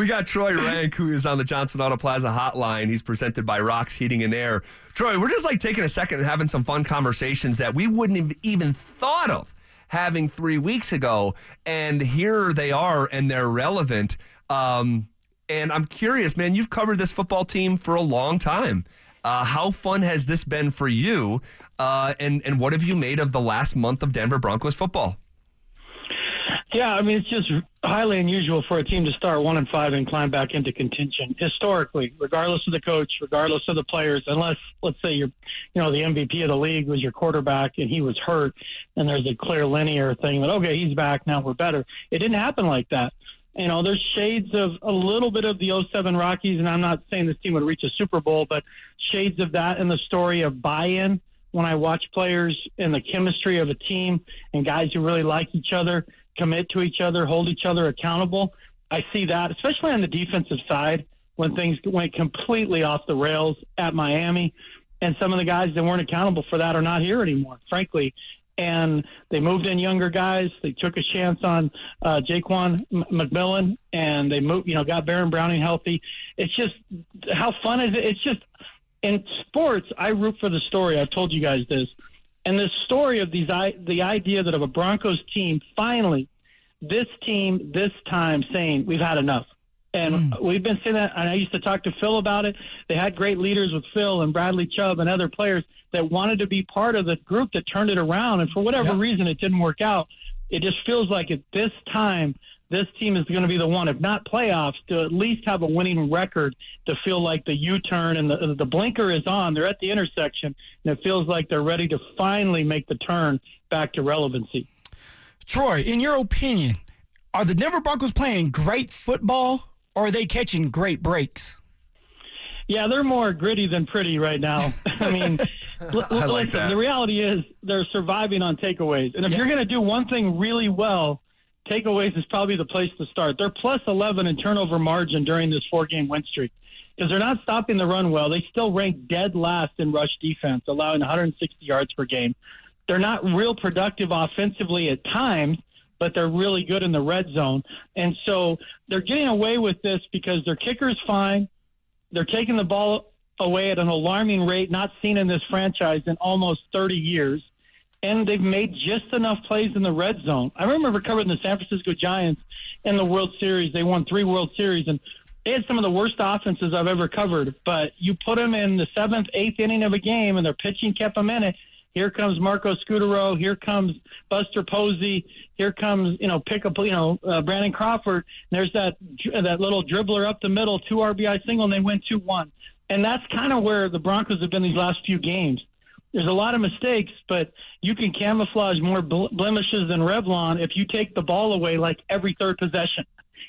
We got Troy Renck, who is on the Johnson Auto Plaza hotline. He's presented by Rocks Heating and Air. Troy, we're just like taking a second and having some fun conversations that we wouldn't have even thought of having three weeks ago. And here they are, and they're relevant. Um, and I'm curious, man, you've covered this football team for a long time. Uh, how fun has this been for you? Uh, and, and what have you made of the last month of Denver Broncos football? Yeah, I mean it's just highly unusual for a team to start one and five and climb back into contention historically, regardless of the coach, regardless of the players, unless let's say you're, you know, the MVP of the league was your quarterback and he was hurt, and there's a clear linear thing that okay he's back now we're better. It didn't happen like that. You know, there's shades of a little bit of the 07 Rockies, and I'm not saying this team would reach a Super Bowl, but shades of that in the story of buy-in when I watch players and the chemistry of a team and guys who really like each other commit to each other, hold each other accountable. I see that, especially on the defensive side, when things went completely off the rails at Miami. And some of the guys that weren't accountable for that are not here anymore, frankly. And they moved in younger guys. They took a chance on uh, Ja'Quan McMillian, and they moved, you know, got Baron Browning healthy. It's just how fun is it? It's just in sports. I root for the story. I've told you guys this and the story of these, the idea that of a Broncos team finally, this team this time saying we've had enough. And mm. we've been saying that, and I used to talk to Phil about it. They had great leaders with Phil and Bradley Chubb and other players that wanted to be part of the group that turned it around. And for whatever reason, it didn't work out. It just feels like at this time, this team is going to be the one, if not playoffs, to at least have a winning record to feel like the U turn and the, the blinker is on. They're at the intersection, and it feels like they're ready to finally make the turn back to relevancy. Troy, in your opinion, are the Denver Broncos playing great football or are they catching great breaks? Yeah, they're more gritty than pretty right now. I mean, I like listen, the reality is they're surviving on takeaways. And if yeah. you're going to do one thing really well, takeaways is probably the place to start. They're plus 11 in turnover margin during this four game win streak because they're not stopping the run well. They still rank dead last in rush defense, allowing 160 yards per game. They're not real productive offensively at times, but they're really good in the red zone. And so they're getting away with this because their kicker's fine. They're taking the ball away at an alarming rate not seen in this franchise in almost 30 years and they've made just enough plays in the red zone. I remember covering the San Francisco Giants in the World Series. They won three World Series, and they had some of the worst offenses I've ever covered. But you put them in the seventh, eighth inning of a game, and their pitching kept them in it. Here comes Marco Scutaro. Here comes Buster Posey. Here comes you know pick up you know uh, Brandon Crawford. There's that that little dribbler up the middle, two RBI single, and they win two one. And that's kind of where the Broncos have been these last few games there's a lot of mistakes, but you can camouflage more blemishes than Revlon if you take the ball away like every third possession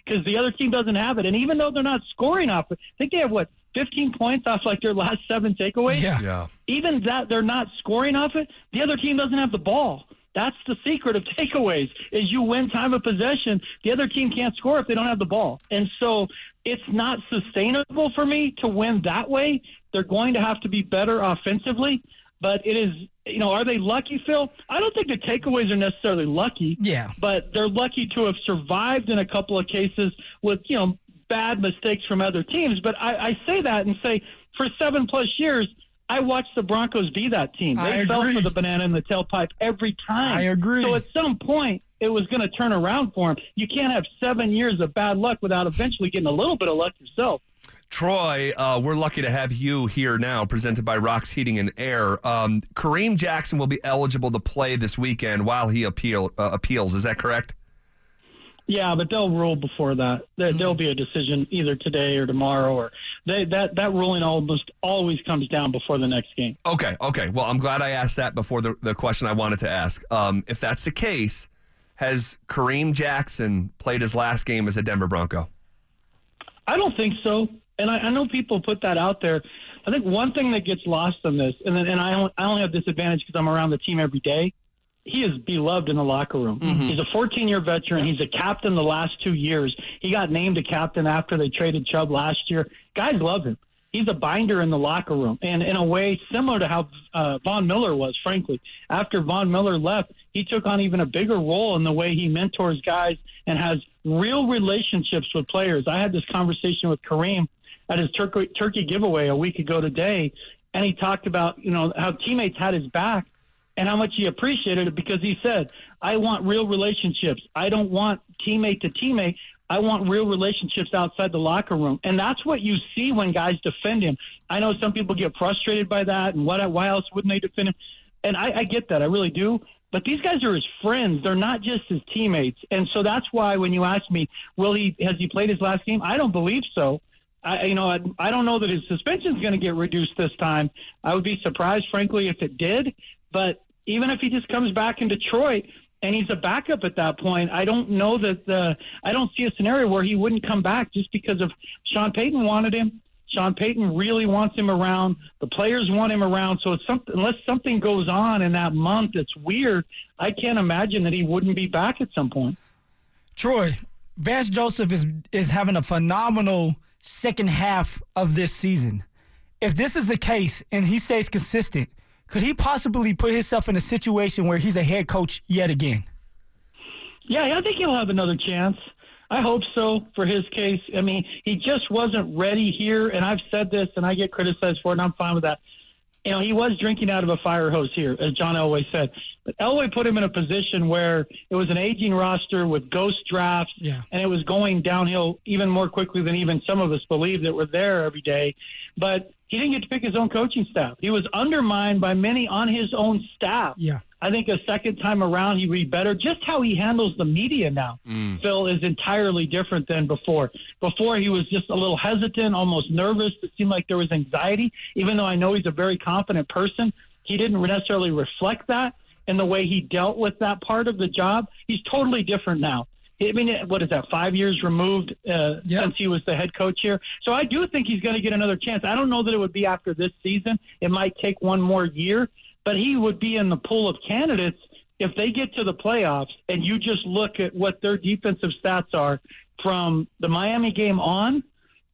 because the other team doesn't have it. And even though they're not scoring off it, I think they have what 15 points off like their last seven takeaways. Yeah. yeah. Even that they're not scoring off it, the other team doesn't have the ball. That's the secret of takeaways is you win time of possession. The other team can't score if they don't have the ball. And so it's not sustainable for me to win that way. They're going to have to be better offensively. But it is, you know, are they lucky, Phil? I don't think the takeaways are necessarily lucky. Yeah. But they're lucky to have survived in a couple of cases with, you know, bad mistakes from other teams. But I, I say that and say for seven plus years, I watched the Broncos be that team. They fell for the banana in the tailpipe every time. I agree. So at some point, it was going to turn around for them. You can't have seven years of bad luck without eventually getting a little bit of luck yourself. Troy, uh, we're lucky to have you here now, presented by Rocks Heating and Air. Um, Kareem Jackson will be eligible to play this weekend while he appeal uh, appeals. Is that correct? Yeah, but they'll rule before that. There, will be a decision either today or tomorrow, or they, that that ruling almost always comes down before the next game. Okay, okay. Well, I'm glad I asked that before the the question I wanted to ask. Um, if that's the case, has Kareem Jackson played his last game as a Denver Bronco? I don't think so and I, I know people put that out there. I think one thing that gets lost on this, and then, and I only, I only have this advantage because I'm around the team every day. He is beloved in the locker room. Mm-hmm. He's a 14 year veteran. He's a captain the last two years. He got named a captain after they traded Chubb last year. Guys love him. He's a binder in the locker room, and in a way similar to how uh, Von Miller was. Frankly, after Von Miller left, he took on even a bigger role in the way he mentors guys and has real relationships with players. I had this conversation with Kareem at his turkey, turkey giveaway a week ago today, and he talked about you know how teammates had his back and how much he appreciated it because he said, "I want real relationships. I don't want teammate to teammate. I want real relationships outside the locker room." And that's what you see when guys defend him. I know some people get frustrated by that, and what? Why else wouldn't they defend him? And I, I get that, I really do. But these guys are his friends; they're not just his teammates. And so that's why when you ask me, "Will he? Has he played his last game?" I don't believe so. I, you know, I, I don't know that his suspension is going to get reduced this time. I would be surprised, frankly, if it did. But even if he just comes back in Detroit and he's a backup at that point, I don't know that the, I don't see a scenario where he wouldn't come back just because of Sean Payton wanted him. Sean Payton really wants him around. The players want him around. So it's something, unless something goes on in that month that's weird, I can't imagine that he wouldn't be back at some point. Troy, Vance Joseph is is having a phenomenal second half of this season. If this is the case and he stays consistent, could he possibly put himself in a situation where he's a head coach yet again? Yeah, I think he'll have another chance. I hope so for his case. I mean, he just wasn't ready here, and I've said this, and I get criticized for it, and I'm fine with that. You know, he was drinking out of a fire hose here, as John Elway said. But Elway put him in a position where it was an aging roster with ghost drafts, yeah. and it was going downhill even more quickly than even some of us believed that were there every day. But he didn't get to pick his own coaching staff. He was undermined by many on his own staff. Yeah. I think a second time around he'd be better. Just how he handles the media now, mm. Phil, is entirely different than before. Before he was just a little hesitant, almost nervous. It seemed like there was anxiety. Even though I know he's a very confident person, he didn't necessarily reflect that in the way he dealt with that part of the job. He's totally different now. I mean, what is that? Five years removed uh, yep. since he was the head coach here. So I do think he's going to get another chance. I don't know that it would be after this season. It might take one more year, but he would be in the pool of candidates if they get to the playoffs. And you just look at what their defensive stats are from the Miami game on.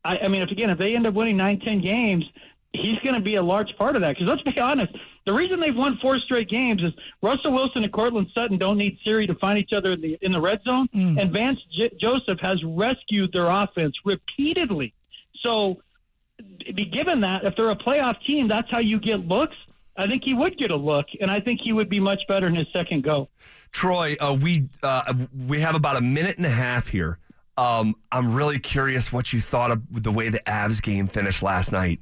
I, I mean, if again, if they end up winning nine, ten games, he's going to be a large part of that. Because let's be honest, the reason they've won four straight games is Russell Wilson and Courtland Sutton don't need Siri to find each other in the in the red zone, mm. and Vance J- Joseph has rescued their offense repeatedly. So, be given that if they're a playoff team, that's how you get looks. I think he would get a look, and I think he would be much better in his second go. Troy, uh, we uh, we have about a minute and a half here. Um, I'm really curious what you thought of the way the Avs game finished last night.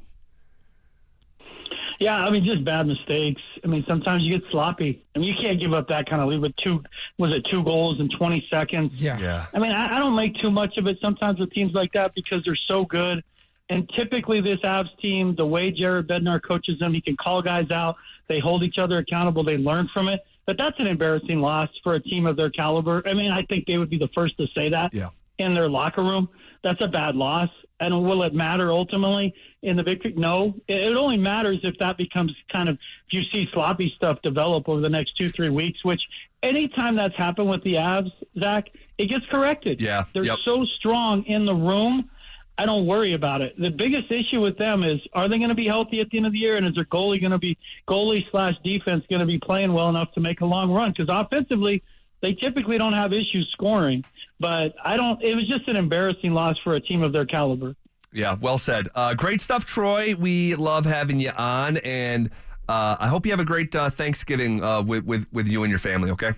Yeah, I mean, just bad mistakes. I mean, sometimes you get sloppy. I mean, you can't give up that kind of lead with two, was it two goals in 20 seconds? Yeah. yeah. I mean, I, I don't make too much of it sometimes with teams like that because they're so good. And typically, this Avs team, the way Jared Bednar coaches them, he can call guys out. They hold each other accountable. They learn from it. But that's an embarrassing loss for a team of their caliber. I mean, I think they would be the first to say that yeah. in their locker room. That's a bad loss. And will it matter ultimately in the victory? No. It only matters if that becomes kind of, if you see sloppy stuff develop over the next two, three weeks, which anytime that's happened with the Avs, Zach, it gets corrected. Yeah. They're yep. so strong in the room. I don't worry about it. The biggest issue with them is are they going to be healthy at the end of the year, and is their goalie going to be goalie slash defense going to be playing well enough to make a long run? Because offensively, they typically don't have issues scoring. But I don't. It was just an embarrassing loss for a team of their caliber. Yeah, well said. Uh, great stuff, Troy. We love having you on, and uh, I hope you have a great uh, Thanksgiving uh, with, with with you and your family. Okay.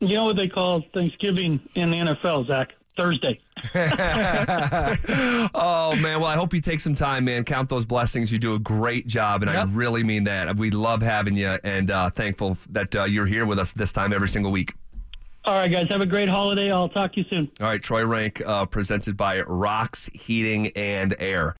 You know what they call Thanksgiving in the NFL, Zach? Thursday. oh man, well I hope you take some time, man. Count those blessings. You do a great job, and yep. I really mean that. We love having you, and uh, thankful that uh, you're here with us this time every single week. All right, guys. Have a great holiday. I'll talk to you soon. All right, Troy Renck, uh, presented by Rocks Heating and Air.